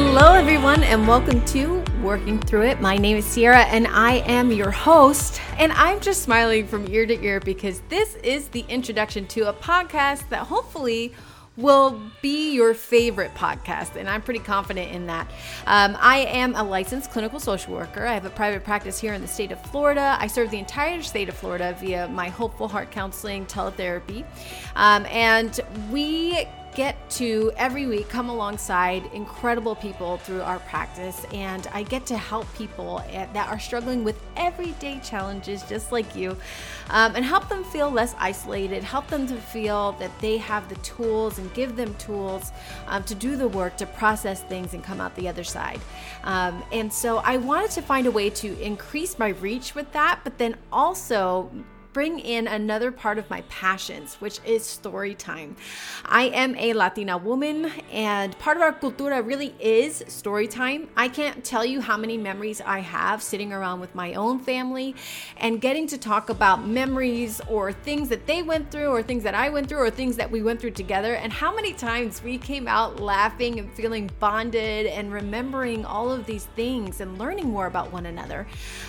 Hello, everyone, and welcome to Working Through It. My name is Ciara, and I am your host. And I'm just smiling from ear to ear because this is the introduction to a podcast that hopefully will be your favorite podcast, and I'm pretty confident in that. Um, I am a licensed clinical social worker. I have a private practice here in the state of Florida. I serve the entire state of Florida via my Hopeful Heart Counseling teletherapy. Um, and we get to every week come alongside incredible people through our practice, and I get to help people eh, that are struggling with everyday challenges just like you um, and help them feel less isolated, help them to feel that they have the tools and give them tools um, to do the work to process things and come out the other side. Um, and so I wanted to find a way to increase my reach with that, but then also bring in another part of my passions, which is story time. I am a Latina woman, and part of our cultura really is story time. I can't tell you how many memories I have sitting around with my own family and getting to talk about memories or things that they went through, or things that I went through, or things that we went through together, and how many times we came out laughing and feeling bonded and remembering all of these things and learning more about one another.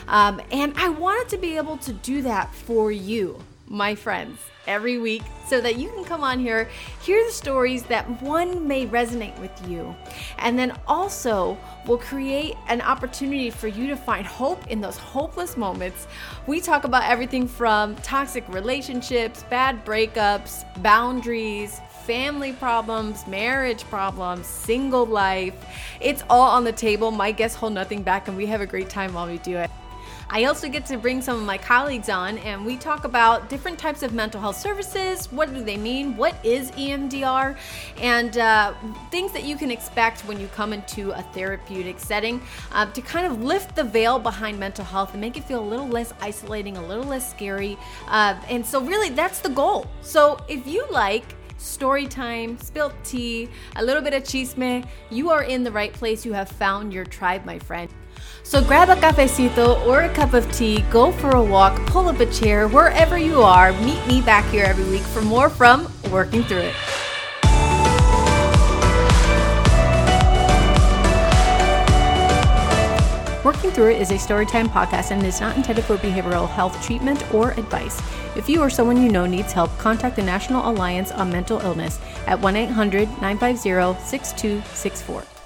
Um, and I wanted to be able to do that for for you, my friends, every week so that you can come on here, hear the stories that one may resonate with you, and then also will create an opportunity for you to find hope in those hopeless moments. We talk about everything from toxic relationships, bad breakups, boundaries, family problems, marriage problems, single life. It's all on the table. My guests hold nothing back, and we have a great time while we do it. I also get to bring some of my colleagues on and we talk about different types of mental health services. What do they mean? What is EMDR? And uh, things that you can expect when you come into a therapeutic setting uh, to kind of lift the veil behind mental health and make it feel a little less isolating, a little less scary. Uh, and so, really, that's the goal. So, if you like, story time, spilt tea, a little bit of chisme, you are in the right place. You have found your tribe, my friend. So grab a cafecito or a cup of tea, go for a walk, pull up a chair, wherever you are. Meet me back here every week for more from Working Through It. Working Through It is a storytime podcast and is not intended for behavioral health treatment or advice. If you or someone you know needs help, contact the National Alliance on Mental Illness at 1 800 950 6264.